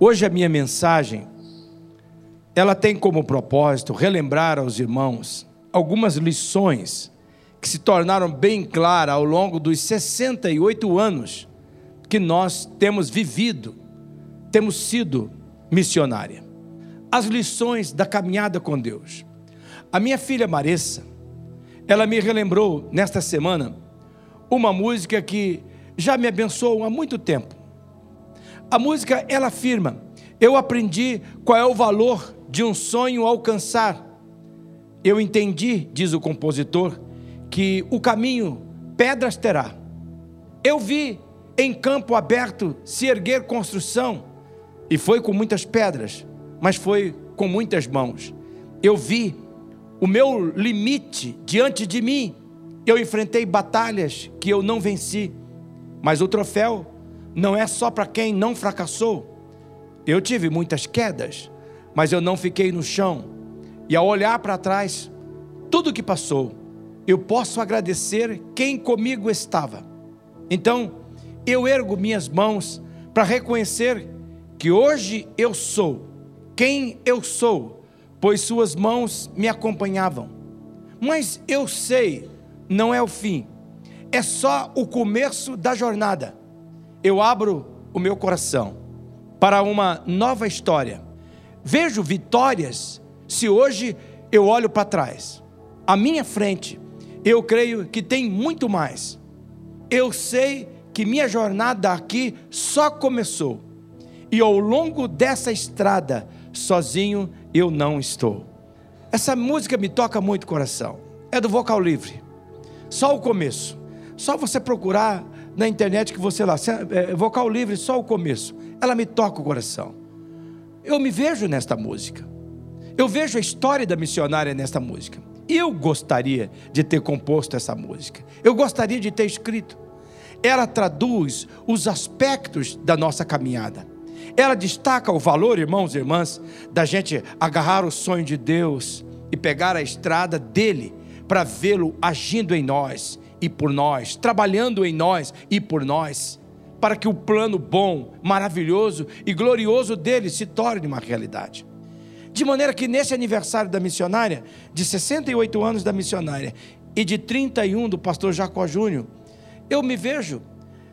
Hoje a minha mensagem ela tem como propósito relembrar aos irmãos algumas lições que se tornaram bem claras ao longo dos 68 anos que nós temos vivido, temos sido missionária. As lições da caminhada com Deus. A minha filha Marissa, ela me relembrou nesta semana uma música que já me abençoou há muito tempo. A música ela afirma: Eu aprendi qual é o valor de um sonho alcançar. Eu entendi, diz o compositor, que o caminho pedras terá. Eu vi em campo aberto se erguer construção, e foi com muitas pedras, mas foi com muitas mãos. Eu vi o meu limite diante de mim. Eu enfrentei batalhas que eu não venci, mas o troféu não é só para quem não fracassou. Eu tive muitas quedas, mas eu não fiquei no chão. E ao olhar para trás, tudo que passou, eu posso agradecer quem comigo estava. Então, eu ergo minhas mãos para reconhecer que hoje eu sou quem eu sou, pois suas mãos me acompanhavam. Mas eu sei, não é o fim, é só o começo da jornada. Eu abro o meu coração para uma nova história vejo vitórias se hoje eu olho para trás. À minha frente, eu creio que tem muito mais. Eu sei que minha jornada aqui só começou. E ao longo dessa estrada, sozinho eu não estou. Essa música me toca muito o coração. É do Vocal Livre. Só o começo. Só você procurar na internet que você lá, é, Vocal Livre, só o começo. Ela me toca o coração. Eu me vejo nesta música. Eu vejo a história da missionária nesta música. Eu gostaria de ter composto essa música. Eu gostaria de ter escrito. Ela traduz os aspectos da nossa caminhada. Ela destaca o valor, irmãos e irmãs, da gente agarrar o sonho de Deus e pegar a estrada dele para vê-lo agindo em nós e por nós, trabalhando em nós e por nós para que o plano bom, maravilhoso e glorioso dele se torne uma realidade. De maneira que nesse aniversário da missionária, de 68 anos da missionária e de 31 do pastor Jacó Júnior, eu me vejo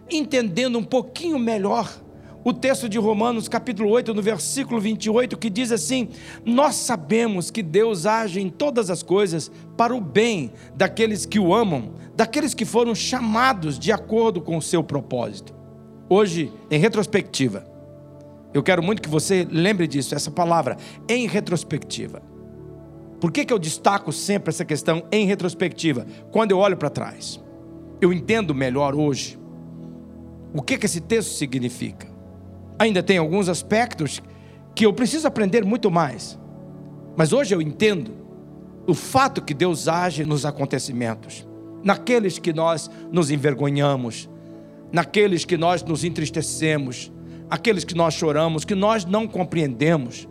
entendendo um pouquinho melhor o texto de Romanos, capítulo 8, no versículo 28, que diz assim: Nós sabemos que Deus age em todas as coisas para o bem daqueles que o amam, daqueles que foram chamados de acordo com o seu propósito. Hoje, em retrospectiva, eu quero muito que você lembre disso, essa palavra, em retrospectiva. Por que, que eu destaco sempre essa questão em retrospectiva? Quando eu olho para trás, eu entendo melhor hoje o que, que esse texto significa. Ainda tem alguns aspectos que eu preciso aprender muito mais, mas hoje eu entendo o fato que Deus age nos acontecimentos, naqueles que nós nos envergonhamos, naqueles que nós nos entristecemos, aqueles que nós choramos, que nós não compreendemos.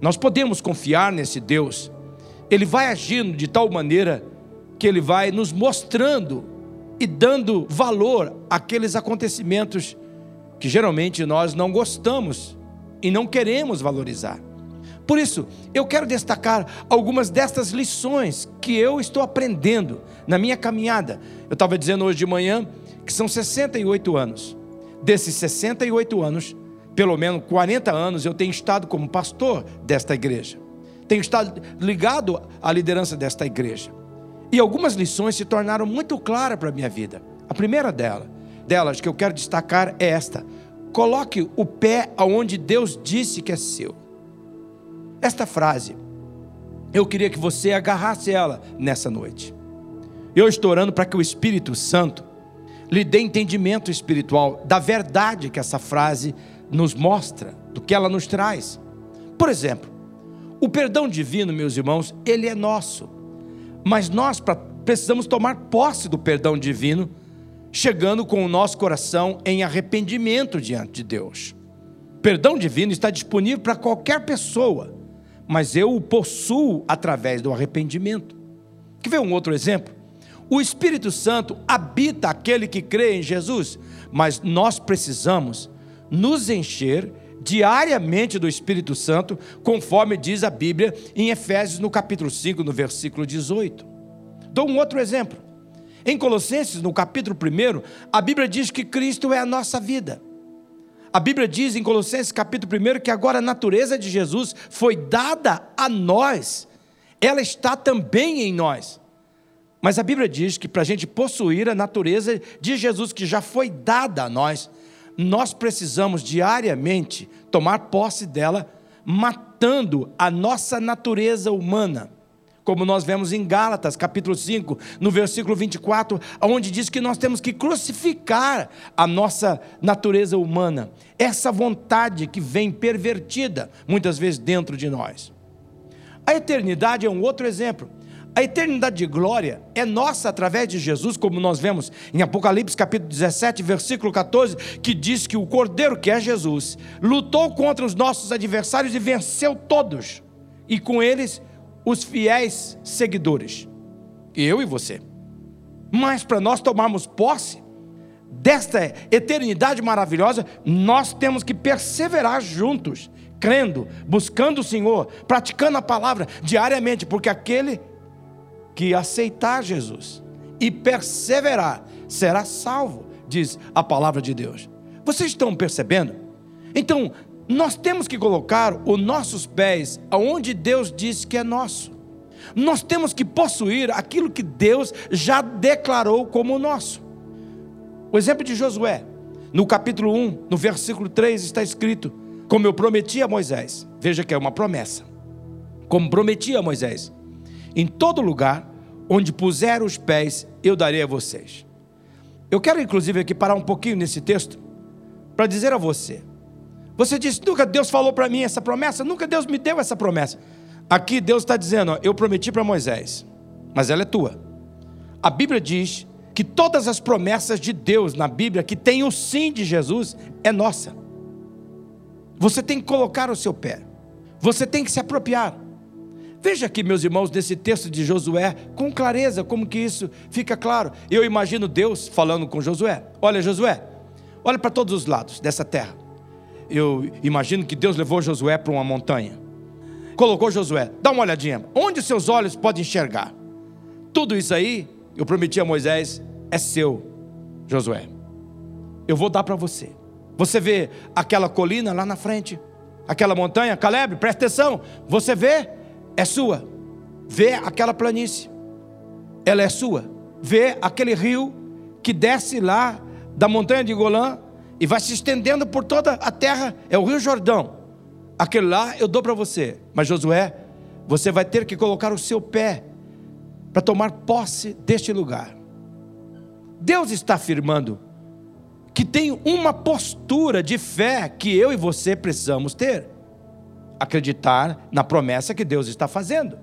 Nós podemos confiar nesse Deus. Ele vai agindo de tal maneira que ele vai nos mostrando e dando valor àqueles acontecimentos que geralmente nós não gostamos e não queremos valorizar. Por isso, eu quero destacar algumas destas lições que eu estou aprendendo na minha caminhada. Eu estava dizendo hoje de manhã que são 68 anos. Desses 68 anos, pelo menos 40 anos eu tenho estado como pastor desta igreja. Tenho estado ligado à liderança desta igreja. E algumas lições se tornaram muito claras para a minha vida. A primeira dela, delas que eu quero destacar é esta: coloque o pé aonde Deus disse que é seu. Esta frase, eu queria que você agarrasse ela nessa noite. Eu estou orando para que o Espírito Santo lhe dê entendimento espiritual da verdade que essa frase nos mostra, do que ela nos traz. Por exemplo, o perdão divino, meus irmãos, ele é nosso. Mas nós precisamos tomar posse do perdão divino, chegando com o nosso coração em arrependimento diante de Deus. perdão divino está disponível para qualquer pessoa, mas eu o possuo através do arrependimento. Quer ver um outro exemplo? O Espírito Santo habita aquele que crê em Jesus, mas nós precisamos nos encher diariamente do Espírito Santo, conforme diz a Bíblia em Efésios, no capítulo 5, no versículo 18. Dou um outro exemplo. Em Colossenses, no capítulo 1, a Bíblia diz que Cristo é a nossa vida. A Bíblia diz em Colossenses capítulo 1 que agora a natureza de Jesus foi dada a nós, ela está também em nós. Mas a Bíblia diz que para a gente possuir a natureza de Jesus que já foi dada a nós, nós precisamos diariamente tomar posse dela, matando a nossa natureza humana como nós vemos em Gálatas, capítulo 5, no versículo 24, onde diz que nós temos que crucificar a nossa natureza humana, essa vontade que vem pervertida, muitas vezes dentro de nós. A eternidade é um outro exemplo. A eternidade de glória é nossa através de Jesus, como nós vemos em Apocalipse capítulo 17, versículo 14, que diz que o Cordeiro, que é Jesus, lutou contra os nossos adversários e venceu todos, e com eles os fiéis seguidores, eu e você. Mas para nós tomarmos posse desta eternidade maravilhosa, nós temos que perseverar juntos, crendo, buscando o Senhor, praticando a palavra diariamente, porque aquele que aceitar Jesus e perseverar será salvo, diz a palavra de Deus. Vocês estão percebendo? Então, nós temos que colocar os nossos pés aonde Deus disse que é nosso. Nós temos que possuir aquilo que Deus já declarou como nosso. O exemplo de Josué, no capítulo 1, no versículo 3, está escrito: Como eu prometi a Moisés, veja que é uma promessa. Como prometi a Moisés, em todo lugar onde puser os pés, eu darei a vocês. Eu quero, inclusive, aqui parar um pouquinho nesse texto, para dizer a você: você disse, nunca Deus falou para mim essa promessa, nunca Deus me deu essa promessa. Aqui Deus está dizendo, ó, eu prometi para Moisés, mas ela é tua. A Bíblia diz que todas as promessas de Deus na Bíblia, que tem o sim de Jesus, é nossa. Você tem que colocar o seu pé, você tem que se apropriar. Veja aqui, meus irmãos, nesse texto de Josué, com clareza, como que isso fica claro. Eu imagino Deus falando com Josué: Olha, Josué, olha para todos os lados dessa terra eu imagino que Deus levou Josué para uma montanha. Colocou Josué, dá uma olhadinha, onde seus olhos podem enxergar? Tudo isso aí, eu prometi a Moisés, é seu, Josué. Eu vou dar para você. Você vê aquela colina lá na frente, aquela montanha, Caleb, presta atenção. Você vê, é sua. Vê aquela planície, ela é sua. Vê aquele rio que desce lá da montanha de Golã, e vai se estendendo por toda a terra, é o Rio Jordão. Aquele lá eu dou para você, mas Josué, você vai ter que colocar o seu pé para tomar posse deste lugar. Deus está afirmando que tem uma postura de fé que eu e você precisamos ter. Acreditar na promessa que Deus está fazendo.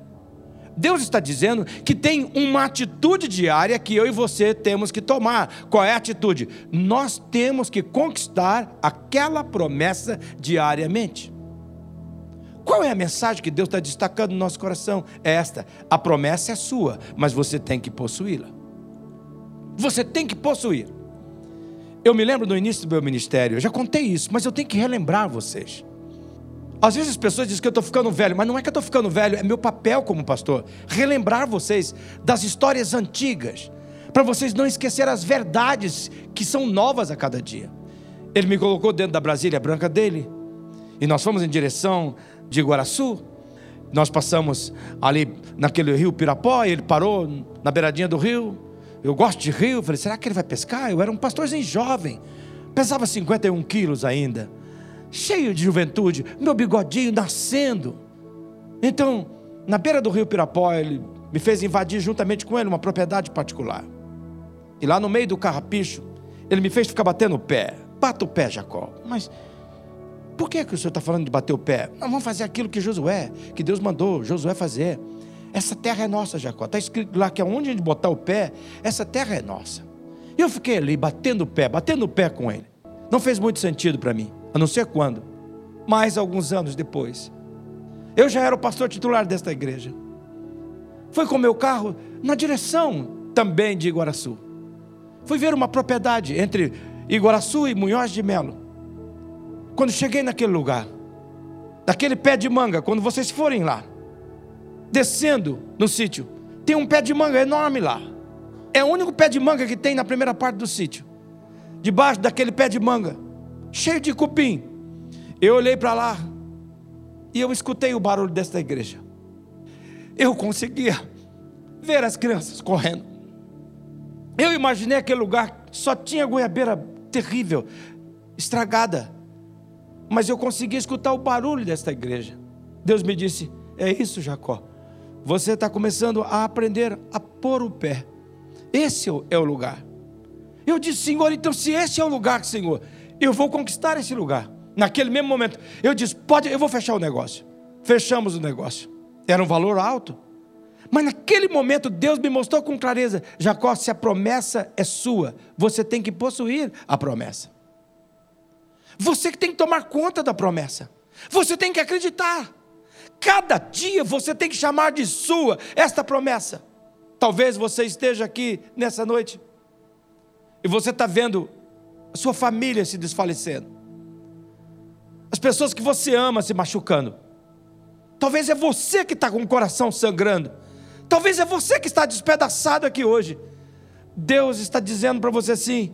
Deus está dizendo que tem uma atitude diária que eu e você temos que tomar. Qual é a atitude? Nós temos que conquistar aquela promessa diariamente. Qual é a mensagem que Deus está destacando no nosso coração? É esta: a promessa é sua, mas você tem que possuí-la. Você tem que possuir. Eu me lembro no início do meu ministério, eu já contei isso, mas eu tenho que relembrar vocês. Às vezes as pessoas dizem que eu estou ficando velho, mas não é que eu estou ficando velho, é meu papel como pastor. Relembrar vocês das histórias antigas, para vocês não esquecerem as verdades que são novas a cada dia. Ele me colocou dentro da Brasília branca dele, e nós fomos em direção de Guaraçu. Nós passamos ali naquele rio Pirapó, e ele parou na beiradinha do rio. Eu gosto de rio, falei, será que ele vai pescar? Eu era um pastorzinho jovem, pesava 51 quilos ainda cheio de juventude, meu bigodinho nascendo. Então, na beira do rio Pirapó, ele me fez invadir juntamente com ele uma propriedade particular. E lá no meio do carrapicho, ele me fez ficar batendo o pé. Bata o pé, Jacó. Mas por que, que o senhor está falando de bater o pé? Nós vamos fazer aquilo que Josué, que Deus mandou Josué fazer. Essa terra é nossa, Jacó. Está escrito lá que aonde a gente botar o pé, essa terra é nossa. E eu fiquei ali batendo o pé, batendo o pé com ele. Não fez muito sentido para mim a não ser quando, mais alguns anos depois. Eu já era o pastor titular desta igreja. Fui com meu carro na direção também de Iguaraçu. Fui ver uma propriedade entre Iguaraçu e Munhoz de Melo. Quando cheguei naquele lugar, naquele pé de manga, quando vocês forem lá, descendo no sítio, tem um pé de manga enorme lá. É o único pé de manga que tem na primeira parte do sítio. Debaixo daquele pé de manga, cheio de cupim. Eu olhei para lá e eu escutei o barulho desta igreja. Eu conseguia ver as crianças correndo. Eu imaginei aquele lugar, só tinha goiabeira terrível, estragada. Mas eu consegui escutar o barulho desta igreja. Deus me disse: É isso, Jacó. Você está começando a aprender a pôr o pé. Esse é o lugar. Eu disse, Senhor, então se esse é o lugar, Senhor, eu vou conquistar esse lugar. Naquele mesmo momento, eu disse, pode, eu vou fechar o negócio. Fechamos o negócio. Era um valor alto. Mas naquele momento Deus me mostrou com clareza: Jacó, se a promessa é sua, você tem que possuir a promessa. Você que tem que tomar conta da promessa. Você tem que acreditar. Cada dia você tem que chamar de sua esta promessa. Talvez você esteja aqui nessa noite e você está vendo a sua família se desfalecendo, as pessoas que você ama se machucando. Talvez é você que está com o coração sangrando. Talvez é você que está despedaçado aqui hoje. Deus está dizendo para você assim: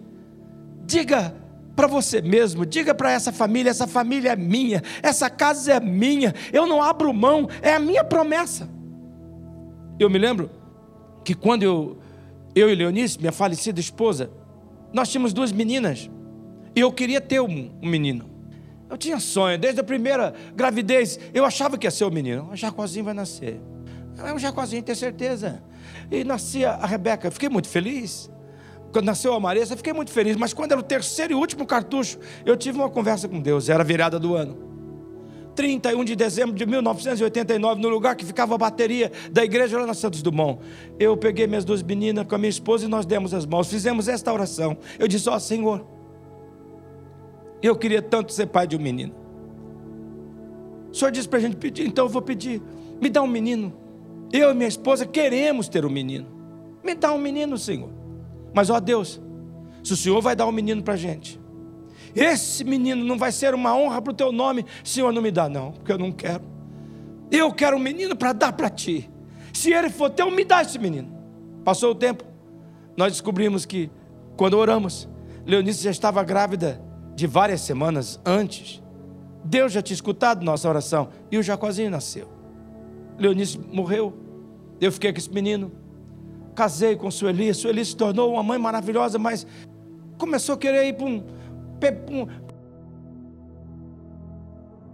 diga para você mesmo, diga para essa família: essa família é minha, essa casa é minha, eu não abro mão, é a minha promessa. Eu me lembro que quando eu, eu e Leonice, minha falecida esposa, nós tínhamos duas meninas e eu queria ter um, um menino. Eu tinha sonho, desde a primeira gravidez, eu achava que ia ser o um menino. O Jacozinho vai nascer. É um Jacozinho, tenho certeza. E nascia a Rebeca, fiquei muito feliz. Quando nasceu a Marisa, fiquei muito feliz. Mas quando era o terceiro e último cartucho, eu tive uma conversa com Deus. Era a virada do ano. 31 de dezembro de 1989, no lugar que ficava a bateria da igreja lá na Santos Dumont. Eu peguei minhas duas meninas com a minha esposa e nós demos as mãos. Fizemos esta oração. Eu disse: Ó oh, Senhor, eu queria tanto ser pai de um menino. O Senhor disse para a gente pedir, então eu vou pedir. Me dá um menino. Eu e minha esposa queremos ter um menino. Me dá um menino, Senhor. Mas, ó Deus, se o Senhor vai dar um menino para a gente, esse menino não vai ser uma honra para o teu nome, Senhor, não me dá, não, porque eu não quero. Eu quero um menino para dar para ti. Se ele for teu, me dá esse menino. Passou o tempo, nós descobrimos que, quando oramos, Leonice já estava grávida de várias semanas antes. Deus já tinha escutado nossa oração e o Jacozinho nasceu. Leonice morreu. Eu fiquei com esse menino. Casei com Sueli. Sueli se tornou uma mãe maravilhosa, mas começou a querer ir para um,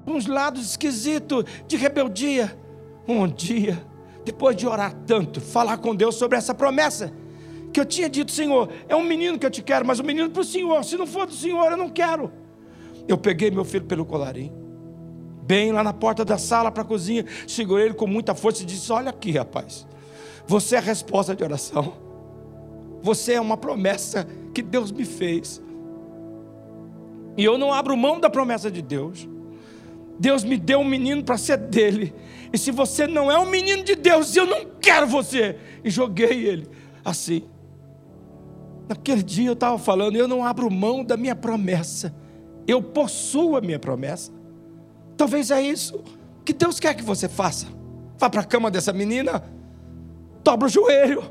uns lados esquisitos de rebeldia. Um dia, depois de orar tanto, falar com Deus sobre essa promessa, que eu tinha dito, Senhor, é um menino que eu te quero, mas um menino para o Senhor. Se não for do Senhor, eu não quero. Eu peguei meu filho pelo colarinho bem lá na porta da sala para a cozinha, segurei ele com muita força e disse: Olha aqui, rapaz, você é a resposta de oração, você é uma promessa que Deus me fez, e eu não abro mão da promessa de Deus. Deus me deu um menino para ser dele, e se você não é um menino de Deus, eu não quero você, e joguei ele assim. Naquele dia eu estava falando, eu não abro mão da minha promessa, eu possuo a minha promessa. Talvez é isso que Deus quer que você faça. Vá para a cama dessa menina, dobra o joelho,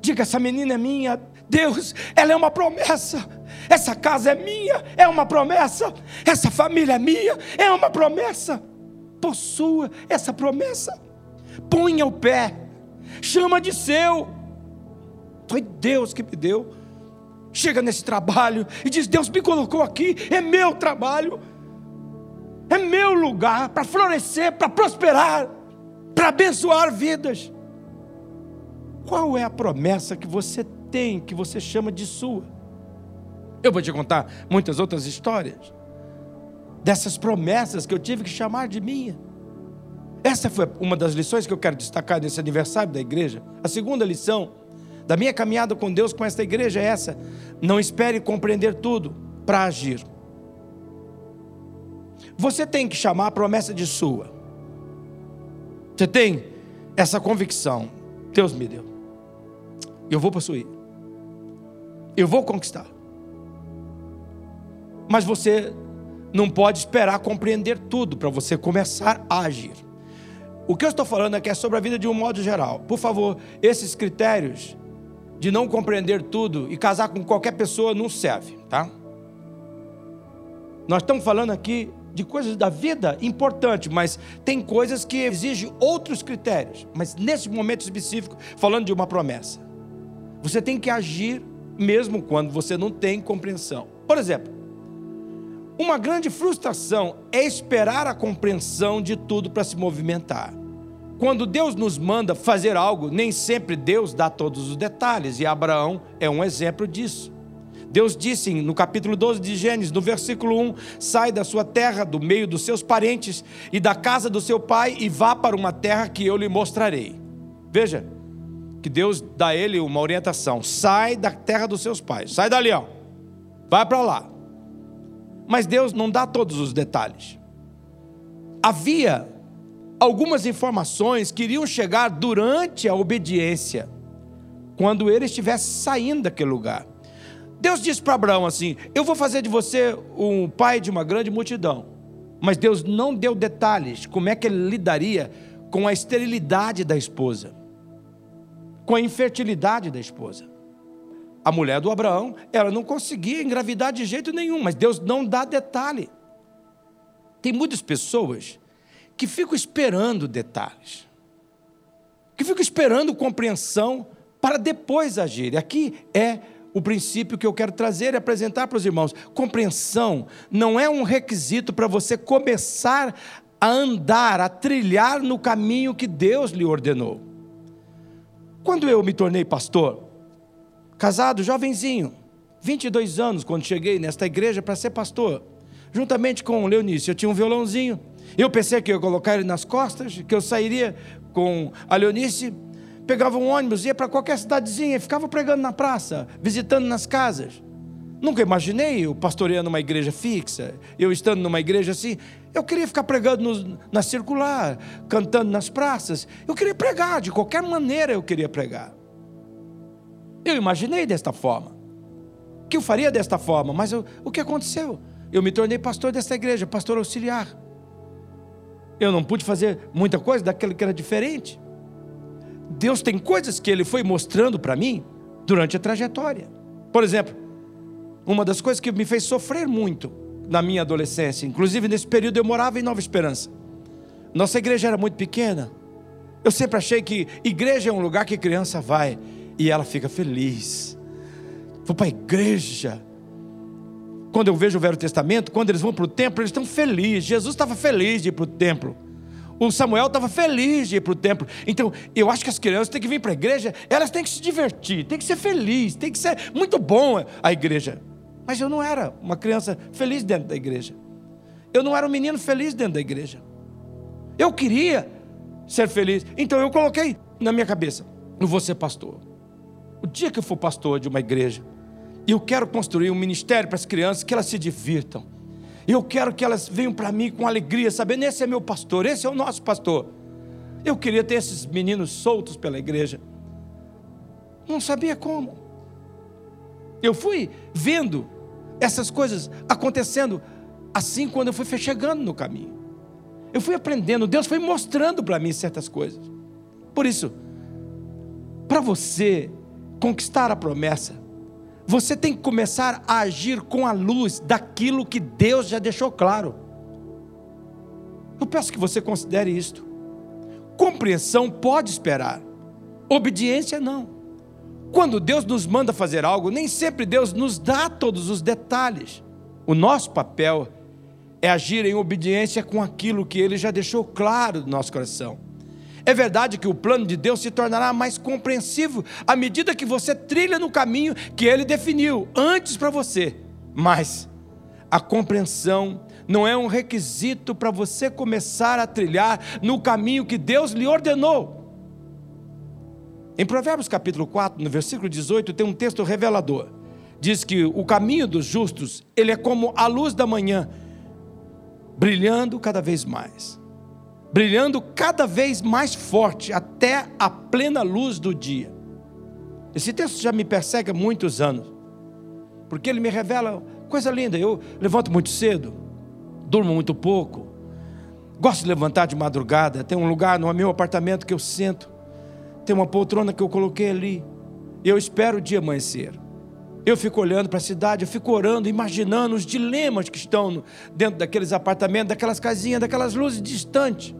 diga: essa menina é minha. Deus, ela é uma promessa. Essa casa é minha, é uma promessa. Essa família é minha, é uma promessa. Possua essa promessa. Ponha o pé, chama de seu. Foi Deus que me deu. Chega nesse trabalho e diz: Deus me colocou aqui, é meu trabalho é meu lugar para florescer, para prosperar, para abençoar vidas. Qual é a promessa que você tem, que você chama de sua? Eu vou te contar muitas outras histórias dessas promessas que eu tive que chamar de minha. Essa foi uma das lições que eu quero destacar nesse aniversário da igreja. A segunda lição da minha caminhada com Deus, com esta igreja, é essa: não espere compreender tudo para agir. Você tem que chamar a promessa de sua. Você tem essa convicção. Deus me deu. Eu vou possuir. Eu vou conquistar. Mas você não pode esperar compreender tudo para você começar a agir. O que eu estou falando aqui é sobre a vida de um modo geral. Por favor, esses critérios de não compreender tudo e casar com qualquer pessoa não serve, tá? Nós estamos falando aqui de coisas da vida importante, mas tem coisas que exigem outros critérios. Mas nesse momento específico, falando de uma promessa, você tem que agir mesmo quando você não tem compreensão. Por exemplo, uma grande frustração é esperar a compreensão de tudo para se movimentar. Quando Deus nos manda fazer algo, nem sempre Deus dá todos os detalhes, e Abraão é um exemplo disso. Deus disse no capítulo 12 de Gênesis, no versículo 1: Sai da sua terra, do meio dos seus parentes e da casa do seu pai, e vá para uma terra que eu lhe mostrarei. Veja, que Deus dá a ele uma orientação: sai da terra dos seus pais, sai dali, ó, vai para lá. Mas Deus não dá todos os detalhes. Havia algumas informações que iriam chegar durante a obediência, quando ele estivesse saindo daquele lugar. Deus disse para Abraão assim: Eu vou fazer de você um pai de uma grande multidão. Mas Deus não deu detalhes como é que ele lidaria com a esterilidade da esposa, com a infertilidade da esposa a mulher do Abraão, ela não conseguia engravidar de jeito nenhum, mas Deus não dá detalhe. Tem muitas pessoas que ficam esperando detalhes, que ficam esperando compreensão para depois agir. Aqui é o princípio que eu quero trazer e apresentar para os irmãos. Compreensão não é um requisito para você começar a andar, a trilhar no caminho que Deus lhe ordenou. Quando eu me tornei pastor, casado, jovenzinho, 22 anos, quando cheguei nesta igreja para ser pastor, juntamente com o Leonício. Eu tinha um violãozinho. Eu pensei que eu ia colocar ele nas costas, que eu sairia com a Leonice, pegava um ônibus, ia para qualquer cidadezinha, ficava pregando na praça, visitando nas casas. Nunca imaginei eu pastoreando uma igreja fixa, eu estando numa igreja assim. Eu queria ficar pregando na circular, cantando nas praças. Eu queria pregar, de qualquer maneira eu queria pregar. Eu imaginei desta forma, que eu faria desta forma, mas eu, o que aconteceu? Eu me tornei pastor desta igreja, pastor auxiliar. Eu não pude fazer muita coisa daquilo que era diferente. Deus tem coisas que Ele foi mostrando para mim durante a trajetória. Por exemplo, uma das coisas que me fez sofrer muito na minha adolescência, inclusive nesse período eu morava em Nova Esperança. Nossa igreja era muito pequena. Eu sempre achei que igreja é um lugar que criança vai e ela fica feliz. Vou para a igreja. Quando eu vejo o Velho Testamento, quando eles vão para o templo, eles estão felizes. Jesus estava feliz de ir para o templo. O Samuel estava feliz de ir para o templo. Então, eu acho que as crianças têm que vir para a igreja, elas têm que se divertir, têm que ser felizes, tem que ser muito bom a igreja. Mas eu não era uma criança feliz dentro da igreja. Eu não era um menino feliz dentro da igreja. Eu queria ser feliz. Então eu coloquei na minha cabeça: eu vou ser pastor. O dia que eu for pastor de uma igreja, eu quero construir um ministério para as crianças que elas se divirtam. Eu quero que elas venham para mim com alegria, sabendo esse é meu pastor, esse é o nosso pastor. Eu queria ter esses meninos soltos pela igreja. Não sabia como. Eu fui vendo essas coisas acontecendo assim quando eu fui chegando no caminho. Eu fui aprendendo, Deus foi mostrando para mim certas coisas. Por isso, para você conquistar a promessa, você tem que começar a agir com a luz daquilo que Deus já deixou claro. Eu peço que você considere isto. Compreensão pode esperar, obediência não. Quando Deus nos manda fazer algo, nem sempre Deus nos dá todos os detalhes. O nosso papel é agir em obediência com aquilo que Ele já deixou claro no nosso coração. É verdade que o plano de Deus se tornará mais compreensível à medida que você trilha no caminho que ele definiu antes para você. Mas a compreensão não é um requisito para você começar a trilhar no caminho que Deus lhe ordenou. Em Provérbios capítulo 4, no versículo 18, tem um texto revelador. Diz que o caminho dos justos, ele é como a luz da manhã, brilhando cada vez mais brilhando cada vez mais forte até a plena luz do dia. Esse texto já me persegue há muitos anos, porque ele me revela coisa linda. Eu levanto muito cedo, durmo muito pouco, gosto de levantar de madrugada. Tem um lugar no meu apartamento que eu sento, tem uma poltrona que eu coloquei ali, eu espero o dia amanhecer. Eu fico olhando para a cidade, eu fico orando, imaginando os dilemas que estão dentro daqueles apartamentos, daquelas casinhas, daquelas luzes distantes,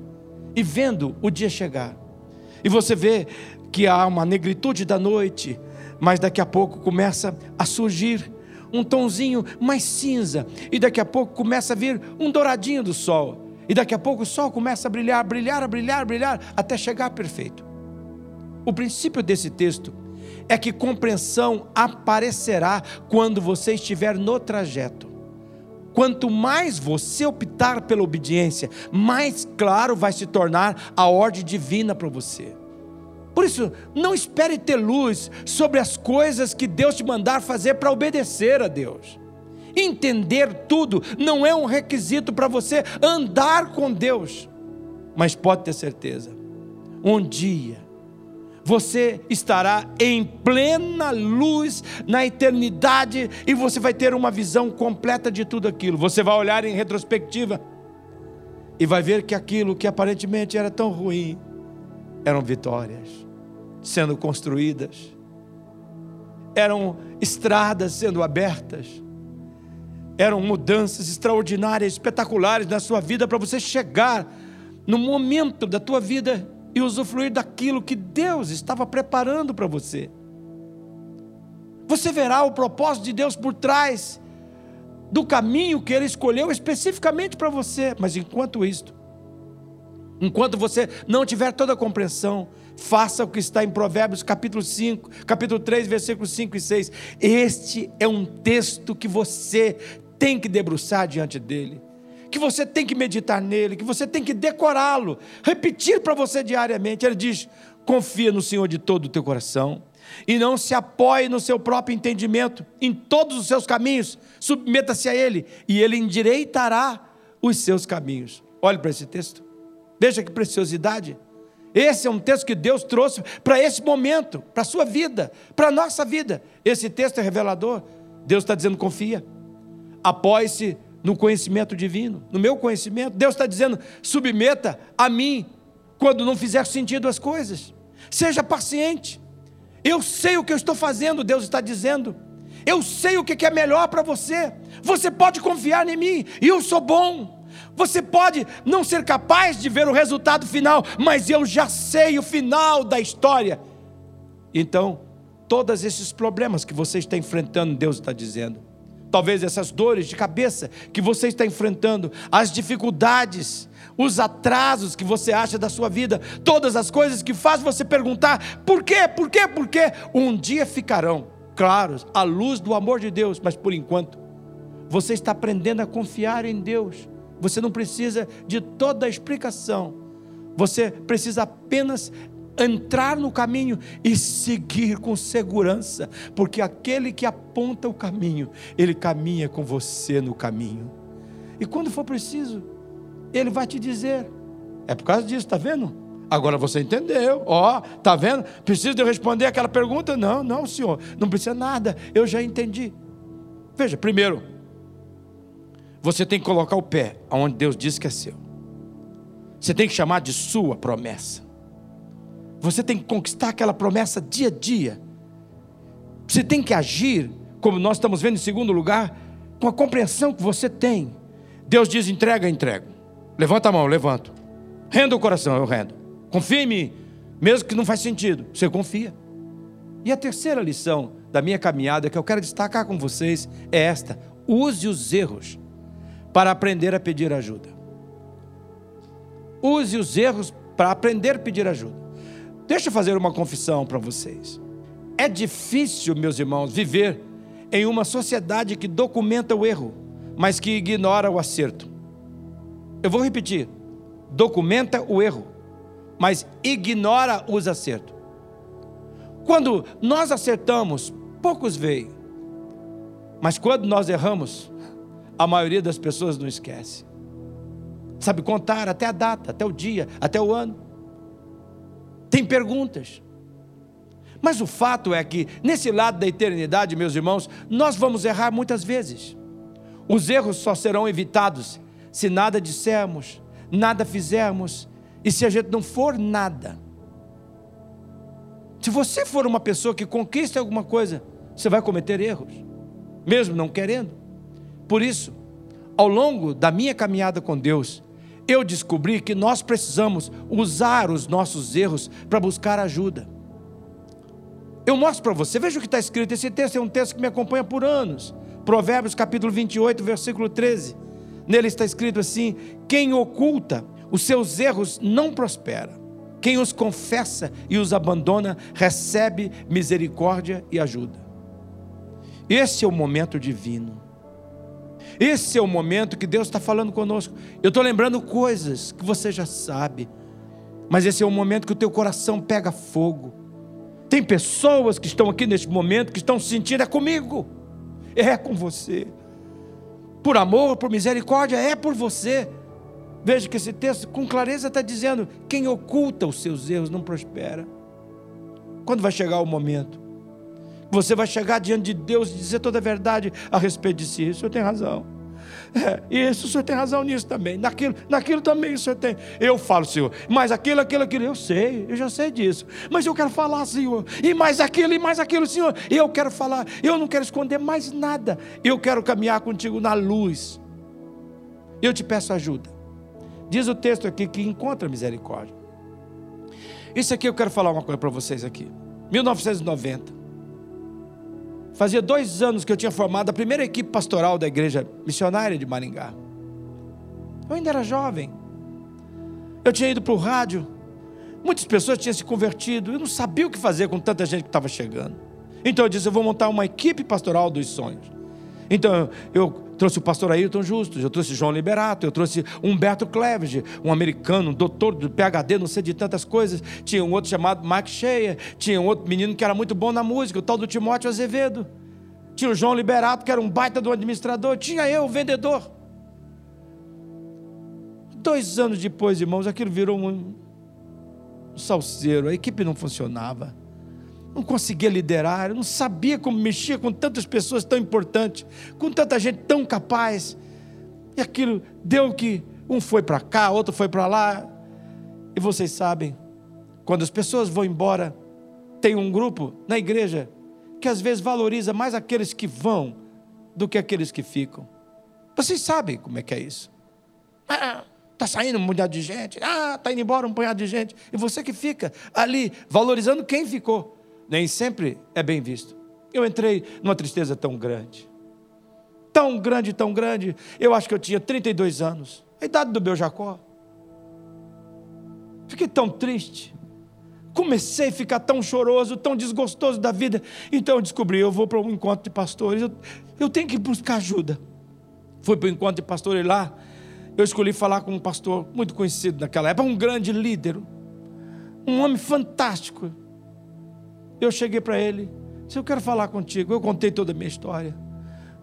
e vendo o dia chegar. E você vê que há uma negritude da noite, mas daqui a pouco começa a surgir um tonzinho mais cinza, e daqui a pouco começa a vir um douradinho do sol, e daqui a pouco o sol começa a brilhar, brilhar, brilhar, brilhar, até chegar perfeito. O princípio desse texto é que compreensão aparecerá quando você estiver no trajeto. Quanto mais você optar pela obediência, mais claro vai se tornar a ordem divina para você. Por isso, não espere ter luz sobre as coisas que Deus te mandar fazer para obedecer a Deus. Entender tudo não é um requisito para você andar com Deus, mas pode ter certeza, um dia você estará em plena luz na eternidade e você vai ter uma visão completa de tudo aquilo. Você vai olhar em retrospectiva e vai ver que aquilo que aparentemente era tão ruim eram vitórias sendo construídas, eram estradas sendo abertas, eram mudanças extraordinárias, espetaculares na sua vida para você chegar no momento da tua vida e usufruir daquilo que Deus estava preparando para você. Você verá o propósito de Deus por trás do caminho que Ele escolheu especificamente para você, mas enquanto isto, enquanto você não tiver toda a compreensão, faça o que está em Provérbios capítulo 5, capítulo 3, versículos 5 e 6. Este é um texto que você tem que debruçar diante dele, que você tem que meditar nele, que você tem que decorá-lo, repetir para você diariamente. Ele diz: confia no Senhor de todo o teu coração e não se apoie no seu próprio entendimento, em todos os seus caminhos, submeta-se a Ele e Ele endireitará os seus caminhos. Olhe para esse texto, veja que preciosidade. Esse é um texto que Deus trouxe para esse momento, para a sua vida, para a nossa vida. Esse texto é revelador. Deus está dizendo: confia, apoie-se no conhecimento divino, no meu conhecimento. Deus está dizendo: submeta a mim quando não fizer sentido as coisas. Seja paciente. Eu sei o que eu estou fazendo, Deus está dizendo. Eu sei o que é melhor para você. Você pode confiar em mim, e eu sou bom. Você pode não ser capaz de ver o resultado final, mas eu já sei o final da história. Então, todos esses problemas que você está enfrentando, Deus está dizendo. Talvez essas dores de cabeça que você está enfrentando, as dificuldades, os atrasos que você acha da sua vida, todas as coisas que faz você perguntar: por quê, por quê, por quê? Um dia ficarão claros à luz do amor de Deus, mas por enquanto, você está aprendendo a confiar em Deus você não precisa de toda a explicação. Você precisa apenas entrar no caminho e seguir com segurança, porque aquele que aponta o caminho, ele caminha com você no caminho. E quando for preciso, ele vai te dizer. É por causa disso, está vendo? Agora você entendeu, ó, oh, tá vendo? Precisa de eu responder aquela pergunta? Não, não, senhor, não precisa nada, eu já entendi. Veja, primeiro, você tem que colocar o pé onde Deus diz que é seu. Você tem que chamar de sua promessa. Você tem que conquistar aquela promessa dia a dia. Você tem que agir, como nós estamos vendo em segundo lugar, com a compreensão que você tem. Deus diz: entrega, entrega. Levanta a mão, levanto. Renda o coração, eu rendo. Confia em mim, mesmo que não faz sentido, você confia. E a terceira lição da minha caminhada que eu quero destacar com vocês é esta: use os erros para aprender a pedir ajuda. Use os erros para aprender a pedir ajuda. Deixa eu fazer uma confissão para vocês. É difícil, meus irmãos, viver em uma sociedade que documenta o erro, mas que ignora o acerto. Eu vou repetir: documenta o erro, mas ignora os acertos. Quando nós acertamos, poucos veem, mas quando nós erramos, a maioria das pessoas não esquece. Sabe contar até a data, até o dia, até o ano. Tem perguntas. Mas o fato é que, nesse lado da eternidade, meus irmãos, nós vamos errar muitas vezes. Os erros só serão evitados se nada dissermos, nada fizermos, e se a gente não for nada. Se você for uma pessoa que conquista alguma coisa, você vai cometer erros, mesmo não querendo. Por isso, ao longo da minha caminhada com Deus, eu descobri que nós precisamos usar os nossos erros para buscar ajuda. Eu mostro para você, veja o que está escrito. Esse texto é um texto que me acompanha por anos. Provérbios capítulo 28, versículo 13. Nele está escrito assim: Quem oculta os seus erros não prospera. Quem os confessa e os abandona recebe misericórdia e ajuda. Esse é o momento divino. Esse é o momento que Deus está falando conosco. Eu estou lembrando coisas que você já sabe, mas esse é o momento que o teu coração pega fogo. Tem pessoas que estão aqui neste momento que estão sentindo é comigo, é com você. Por amor, por misericórdia, é por você. Veja que esse texto com clareza está dizendo: quem oculta os seus erros não prospera. Quando vai chegar o momento? Você vai chegar diante de Deus e dizer toda a verdade a respeito de si. O senhor tem razão. É, isso, o senhor tem razão nisso também. Naquilo, naquilo também o senhor tem. Eu falo, Senhor, mas aquilo, aquilo, aquilo, eu sei, eu já sei disso. Mas eu quero falar, Senhor, e mais aquilo, e mais aquilo, Senhor. Eu quero falar, eu não quero esconder mais nada. Eu quero caminhar contigo na luz. Eu te peço ajuda. Diz o texto aqui que encontra misericórdia. Isso aqui eu quero falar uma coisa para vocês aqui. 1990. Fazia dois anos que eu tinha formado a primeira equipe pastoral da igreja missionária de Maringá. Eu ainda era jovem. Eu tinha ido para o rádio. Muitas pessoas tinham se convertido. Eu não sabia o que fazer com tanta gente que estava chegando. Então eu disse: eu vou montar uma equipe pastoral dos sonhos. Então eu trouxe o pastor Ayrton Justus, eu trouxe João Liberato, eu trouxe Humberto Cleves, um americano, um doutor do PhD, não sei de tantas coisas. Tinha um outro chamado Mike Shea, tinha um outro menino que era muito bom na música, o tal do Timóteo Azevedo. Tinha o João Liberato, que era um baita do administrador. Tinha eu, o vendedor. Dois anos depois, irmãos, aquilo virou um, um salseiro. A equipe não funcionava não conseguia liderar, eu não sabia como mexer com tantas pessoas tão importantes, com tanta gente tão capaz. E aquilo deu que um foi para cá, outro foi para lá. E vocês sabem, quando as pessoas vão embora, tem um grupo na igreja que às vezes valoriza mais aqueles que vão do que aqueles que ficam. Vocês sabem como é que é isso. Ah, Está saindo um punhado de gente. Ah, está indo embora um punhado de gente. E você que fica ali, valorizando quem ficou nem sempre é bem visto. Eu entrei numa tristeza tão grande, tão grande, tão grande. Eu acho que eu tinha 32 anos, a idade do meu Jacó. Fiquei tão triste. Comecei a ficar tão choroso, tão desgostoso da vida. Então eu descobri: eu vou para um encontro de pastores, eu, eu tenho que buscar ajuda. Fui para o encontro de pastores lá. Eu escolhi falar com um pastor muito conhecido naquela época, um grande líder, um homem fantástico. Eu cheguei para ele, disse: Eu quero falar contigo. Eu contei toda a minha história.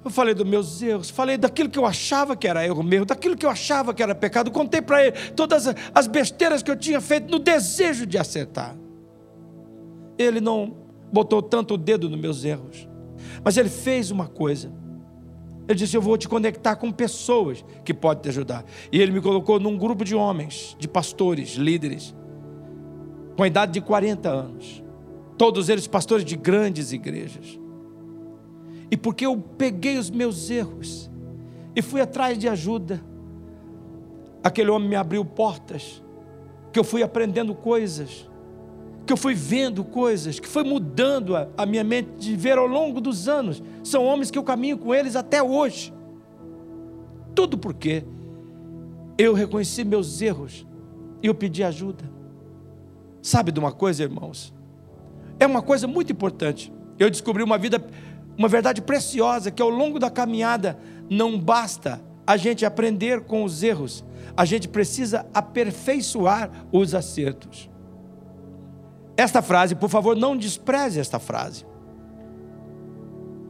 Eu falei dos meus erros, falei daquilo que eu achava que era erro meu, daquilo que eu achava que era pecado. Contei para ele todas as besteiras que eu tinha feito no desejo de acertar. Ele não botou tanto o dedo nos meus erros, mas ele fez uma coisa. Ele disse: Eu vou te conectar com pessoas que podem te ajudar. E ele me colocou num grupo de homens, de pastores, líderes, com a idade de 40 anos todos eles pastores de grandes igrejas. E porque eu peguei os meus erros e fui atrás de ajuda, aquele homem me abriu portas, que eu fui aprendendo coisas, que eu fui vendo coisas, que foi mudando a, a minha mente de ver ao longo dos anos. São homens que eu caminho com eles até hoje. Tudo porque eu reconheci meus erros e eu pedi ajuda. Sabe de uma coisa, irmãos? É uma coisa muito importante. Eu descobri uma vida, uma verdade preciosa que ao longo da caminhada não basta a gente aprender com os erros, a gente precisa aperfeiçoar os acertos. Esta frase, por favor, não despreze esta frase.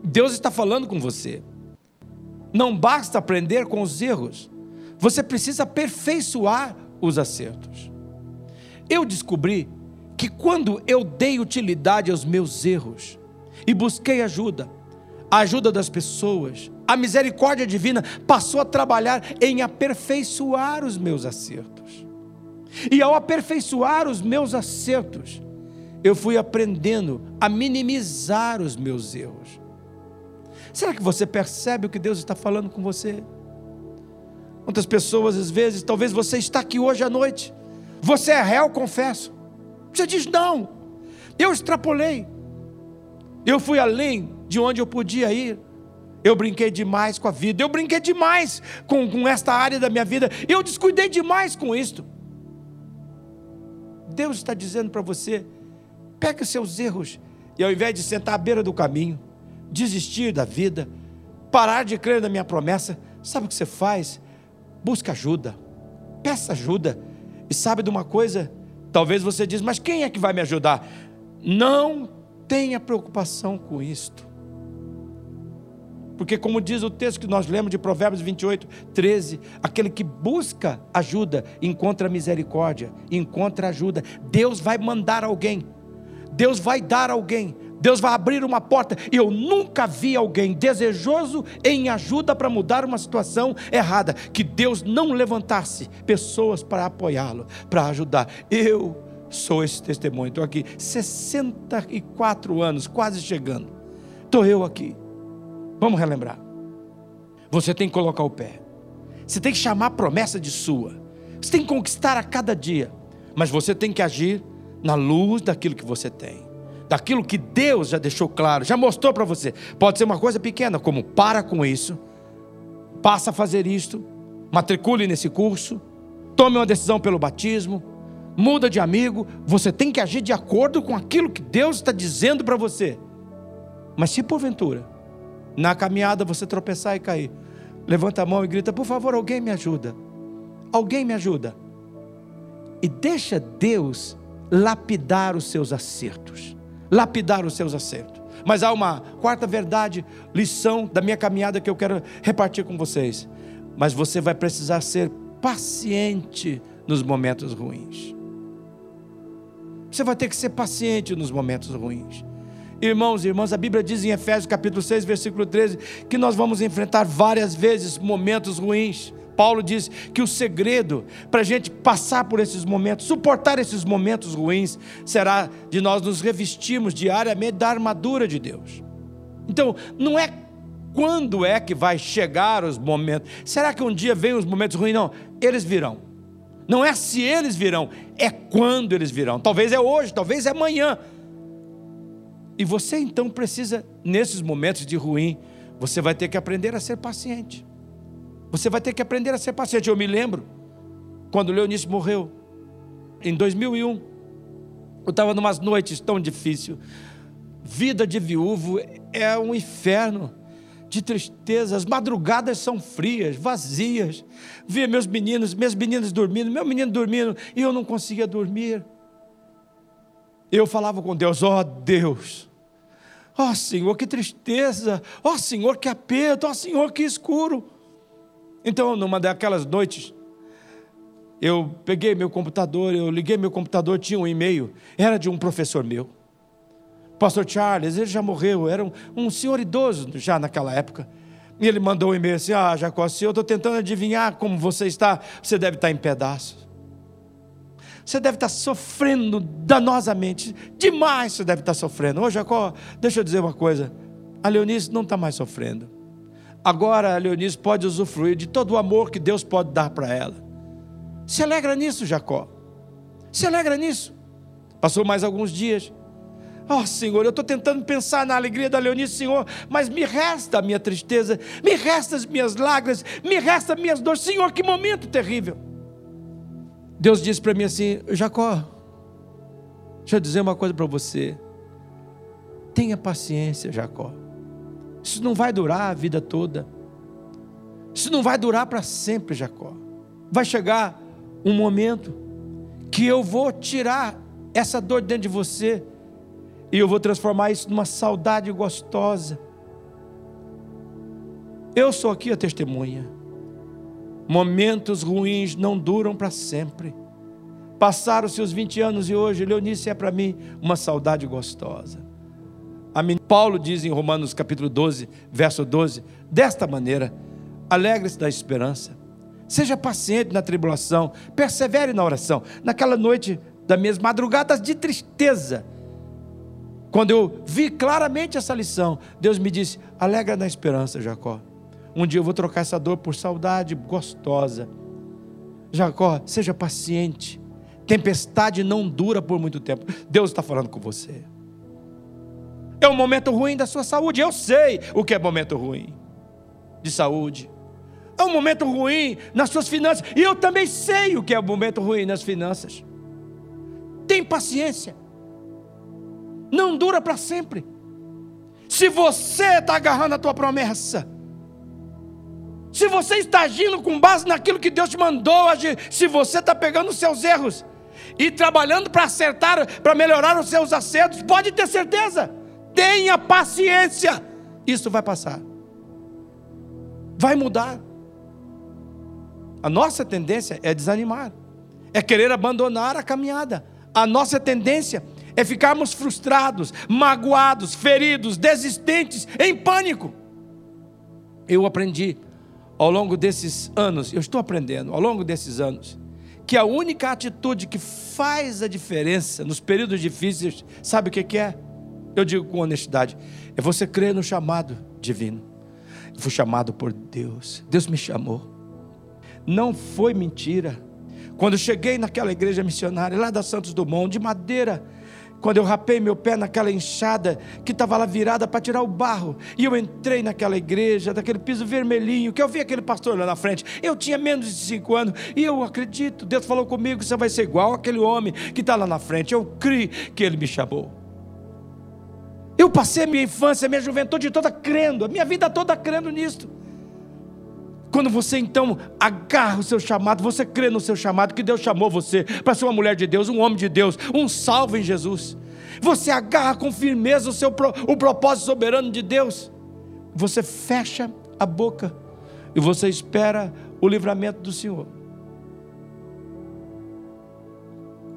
Deus está falando com você. Não basta aprender com os erros, você precisa aperfeiçoar os acertos. Eu descobri que quando eu dei utilidade aos meus erros e busquei ajuda, a ajuda das pessoas, a misericórdia divina passou a trabalhar em aperfeiçoar os meus acertos. E ao aperfeiçoar os meus acertos, eu fui aprendendo a minimizar os meus erros. Será que você percebe o que Deus está falando com você? Quantas pessoas, às vezes, talvez você está aqui hoje à noite, você é réu, confesso. Você diz: não, eu extrapolei, eu fui além de onde eu podia ir. Eu brinquei demais com a vida, eu brinquei demais com, com esta área da minha vida, eu descuidei demais com isto. Deus está dizendo para você: pegue os seus erros e ao invés de sentar à beira do caminho, desistir da vida, parar de crer na minha promessa, sabe o que você faz? Busca ajuda, peça ajuda. E sabe de uma coisa? Talvez você diz, mas quem é que vai me ajudar? Não tenha preocupação com isto. Porque, como diz o texto que nós lemos de Provérbios 28, 13, aquele que busca ajuda encontra misericórdia, encontra ajuda. Deus vai mandar alguém, Deus vai dar alguém, Deus vai abrir uma porta. Eu nunca vi alguém desejoso em ajuda para mudar uma situação errada, que Deus não levantasse pessoas para apoiá-lo, para ajudar. Eu sou esse testemunho. Estou aqui 64 anos, quase chegando. Estou eu aqui Vamos relembrar. Você tem que colocar o pé. Você tem que chamar a promessa de sua. Você tem que conquistar a cada dia. Mas você tem que agir na luz daquilo que você tem. Daquilo que Deus já deixou claro, já mostrou para você. Pode ser uma coisa pequena, como para com isso, passa a fazer isto, matricule nesse curso, tome uma decisão pelo batismo, muda de amigo. Você tem que agir de acordo com aquilo que Deus está dizendo para você. Mas se porventura na caminhada você tropeçar e cair. Levanta a mão e grita: Por favor, alguém me ajuda. Alguém me ajuda. E deixa Deus lapidar os seus acertos. Lapidar os seus acertos. Mas há uma quarta verdade, lição da minha caminhada que eu quero repartir com vocês. Mas você vai precisar ser paciente nos momentos ruins. Você vai ter que ser paciente nos momentos ruins. Irmãos e irmãs, a Bíblia diz em Efésios capítulo 6, versículo 13, que nós vamos enfrentar várias vezes momentos ruins. Paulo diz que o segredo para a gente passar por esses momentos, suportar esses momentos ruins, será de nós nos revestirmos diariamente da armadura de Deus. Então, não é quando é que vai chegar os momentos. Será que um dia vem os momentos ruins? Não, eles virão. Não é se eles virão, é quando eles virão. Talvez é hoje, talvez é amanhã, e você então precisa, nesses momentos de ruim, você vai ter que aprender a ser paciente. Você vai ter que aprender a ser paciente. Eu me lembro, quando Leonice morreu, em 2001, eu estava em umas noites tão difíceis. Vida de viúvo é um inferno de tristeza. As madrugadas são frias, vazias. Via meus meninos, minhas meninas dormindo, meu menino dormindo, e eu não conseguia dormir. Eu falava com Deus: ó oh, Deus, ó oh, Senhor, que tristeza, ó oh, Senhor, que aperto, ó Senhor, que escuro. Então, numa daquelas noites, eu peguei meu computador, eu liguei meu computador, tinha um e-mail, era de um professor meu. Pastor Charles, ele já morreu, era um, um senhor idoso já naquela época. E ele mandou um e-mail assim: Ah, Jacó, se eu estou tentando adivinhar como você está, você deve estar em pedaços. Você deve estar sofrendo danosamente. Demais você deve estar sofrendo. Ô Jacó, deixa eu dizer uma coisa. A Leonice não está mais sofrendo. Agora a Leonice pode usufruir de todo o amor que Deus pode dar para ela. Se alegra nisso, Jacó. Se alegra nisso. Passou mais alguns dias. Oh, Senhor, eu estou tentando pensar na alegria da Leonice, Senhor, mas me resta a minha tristeza, me resta as minhas lágrimas, me resta as minhas dores. Senhor, que momento terrível. Deus disse para mim assim: Jacó, deixa eu dizer uma coisa para você. Tenha paciência, Jacó. Isso não vai durar a vida toda. Isso não vai durar para sempre, Jacó. Vai chegar um momento que eu vou tirar essa dor dentro de você e eu vou transformar isso numa saudade gostosa. Eu sou aqui a testemunha. Momentos ruins não duram para sempre. Passaram seus 20 anos e hoje Leonice é para mim uma saudade gostosa. Paulo diz em Romanos capítulo 12, verso 12, desta maneira, alegre-se da esperança, seja paciente na tribulação, persevere na oração. Naquela noite da mesma madrugada de tristeza, quando eu vi claramente essa lição, Deus me disse: alegra na esperança, Jacó. Um dia eu vou trocar essa dor por saudade gostosa. Jacó, seja paciente. Tempestade não dura por muito tempo. Deus está falando com você. É um momento ruim da sua saúde. Eu sei o que é momento ruim de saúde. É um momento ruim nas suas finanças. E eu também sei o que é um momento ruim nas finanças. Tem paciência. Não dura para sempre. Se você está agarrando a tua promessa, se você está agindo com base naquilo que Deus te mandou agir, se você está pegando os seus erros e trabalhando para acertar, para melhorar os seus acertos, pode ter certeza Tenha paciência. Isso vai passar. Vai mudar. A nossa tendência é desanimar, é querer abandonar a caminhada. A nossa tendência é ficarmos frustrados, magoados, feridos, desistentes, em pânico. Eu aprendi ao longo desses anos, eu estou aprendendo ao longo desses anos, que a única atitude que faz a diferença nos períodos difíceis, sabe o que é? Eu digo com honestidade, é você crer no chamado divino. Eu fui chamado por Deus, Deus me chamou. Não foi mentira. Quando cheguei naquela igreja missionária, lá da Santos Dumont, de madeira, quando eu rapei meu pé naquela enxada que estava lá virada para tirar o barro, e eu entrei naquela igreja, daquele piso vermelhinho, que eu vi aquele pastor lá na frente, eu tinha menos de cinco anos, e eu acredito, Deus falou comigo, você vai ser igual aquele homem que está lá na frente, eu criei que ele me chamou. Eu passei a minha infância, a minha juventude toda crendo, a minha vida toda crendo nisto. Quando você então agarra o seu chamado, você crê no seu chamado, que Deus chamou você para ser uma mulher de Deus, um homem de Deus, um salvo em Jesus. Você agarra com firmeza o, seu, o propósito soberano de Deus. Você fecha a boca e você espera o livramento do Senhor.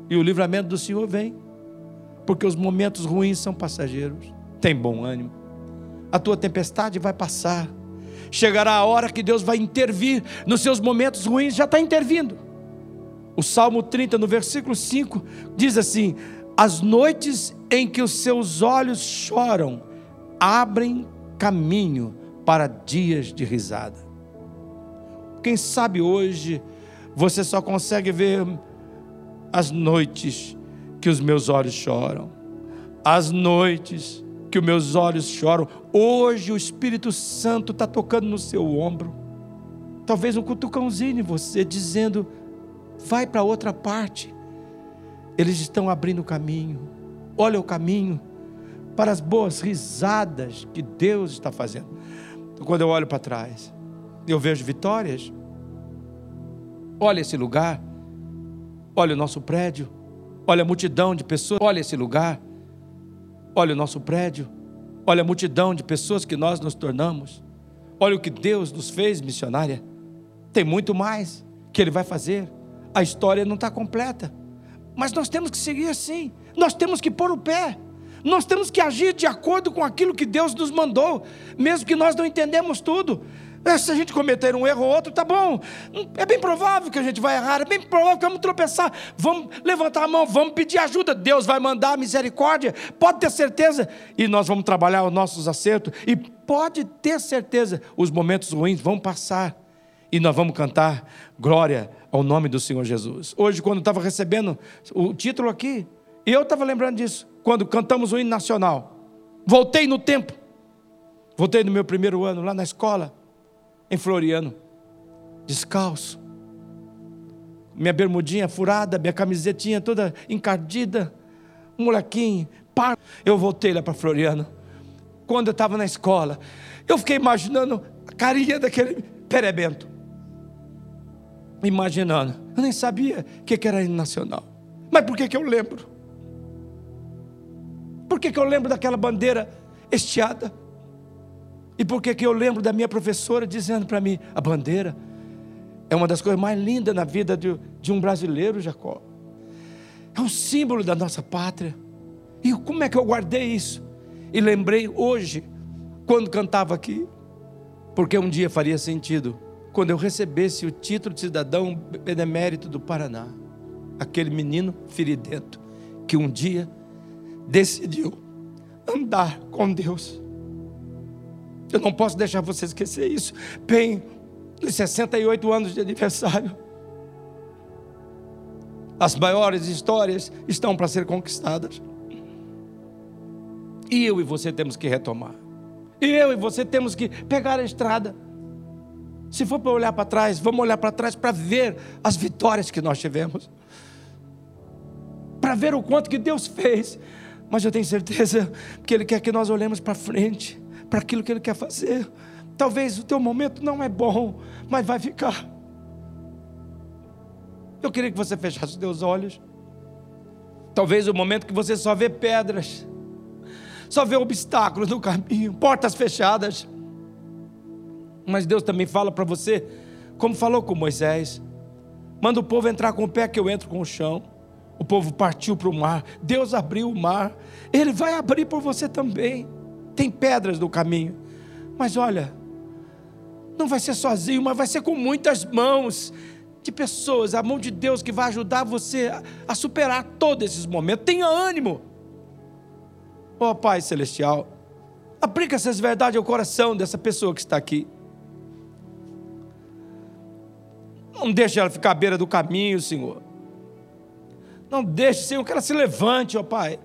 E o livramento do Senhor vem porque os momentos ruins são passageiros. Tem bom ânimo. A tua tempestade vai passar. Chegará a hora que Deus vai intervir nos seus momentos ruins, já está intervindo. O Salmo 30, no versículo 5, diz assim: As noites em que os seus olhos choram abrem caminho para dias de risada. Quem sabe hoje você só consegue ver as noites que os meus olhos choram, as noites que os meus olhos choram. Hoje o Espírito Santo está tocando no seu ombro, talvez um cutucãozinho em você, dizendo: vai para outra parte. Eles estão abrindo o caminho, olha o caminho para as boas risadas que Deus está fazendo. Então, quando eu olho para trás, eu vejo vitórias. Olha esse lugar, olha o nosso prédio, Olha a multidão de pessoas, olha esse lugar, olha o nosso prédio, olha a multidão de pessoas que nós nos tornamos, olha o que Deus nos fez missionária. Tem muito mais que Ele vai fazer, a história não está completa, mas nós temos que seguir assim, nós temos que pôr o pé. Nós temos que agir de acordo com aquilo que Deus nos mandou, mesmo que nós não entendemos tudo. É, se a gente cometer um erro ou outro, tá bom. É bem provável que a gente vai errar, é bem provável que vamos tropeçar. Vamos levantar a mão, vamos pedir ajuda. Deus vai mandar misericórdia, pode ter certeza. E nós vamos trabalhar os nossos acertos. E pode ter certeza, os momentos ruins vão passar. E nós vamos cantar glória ao nome do Senhor Jesus. Hoje, quando estava recebendo o título aqui, eu estava lembrando disso, quando cantamos o hino nacional. Voltei no tempo. Voltei no meu primeiro ano lá na escola em Floriano, descalço, minha bermudinha furada, minha camisetinha toda encardida, um molequinho, pá. Eu voltei lá para Floriano. Quando eu estava na escola, eu fiquei imaginando a carinha daquele perebento. Imaginando. Eu nem sabia o que era hino nacional. Mas por que, que eu lembro? Por que, que eu lembro daquela bandeira estiada? E por que eu lembro da minha professora dizendo para mim: a bandeira é uma das coisas mais lindas na vida de, de um brasileiro, Jacó. É um símbolo da nossa pátria. E como é que eu guardei isso? E lembrei hoje, quando cantava aqui, porque um dia faria sentido quando eu recebesse o título de cidadão benemérito do Paraná, aquele menino feridento que um dia decidiu andar com Deus. Eu não posso deixar você esquecer isso. Bem, nos 68 anos de aniversário, as maiores histórias estão para ser conquistadas. E eu e você temos que retomar. E eu e você temos que pegar a estrada. Se for para olhar para trás, vamos olhar para trás para ver as vitórias que nós tivemos. Para ver o quanto que Deus fez. Mas eu tenho certeza que Ele quer que nós olhemos para frente, para aquilo que Ele quer fazer. Talvez o teu momento não é bom, mas vai ficar. Eu queria que você fechasse os teus olhos. Talvez o momento que você só vê pedras, só vê obstáculos no caminho, portas fechadas. Mas Deus também fala para você, como falou com Moisés: manda o povo entrar com o pé que eu entro com o chão. O povo partiu para o mar, Deus abriu o mar, Ele vai abrir por você também. Tem pedras no caminho, mas olha, não vai ser sozinho, mas vai ser com muitas mãos de pessoas, a mão de Deus que vai ajudar você a, superar todos esses momentos. Tenha ânimo. Ó oh, Pai Celestial, aplica essas verdades ao coração dessa pessoa que está aqui. Não deixe ela ficar à beira do caminho, Senhor. Não deixe, Senhor, que ela se levante, ó Pai.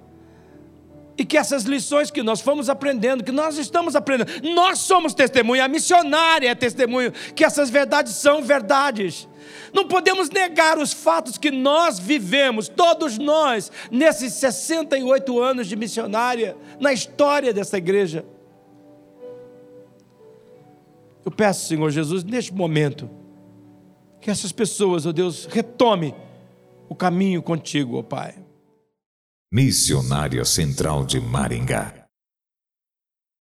E que essas lições que nós fomos aprendendo, que nós estamos aprendendo, nós somos testemunha, a missionária é testemunho, que essas verdades são verdades. Não podemos negar os fatos que nós vivemos, todos nós, nesses 68 anos de missionária, na história dessa igreja. Eu peço, Senhor Jesus, neste momento, que essas pessoas, ó oh Deus, retome o caminho contigo, ó oh Pai. Missionária Central de Maringá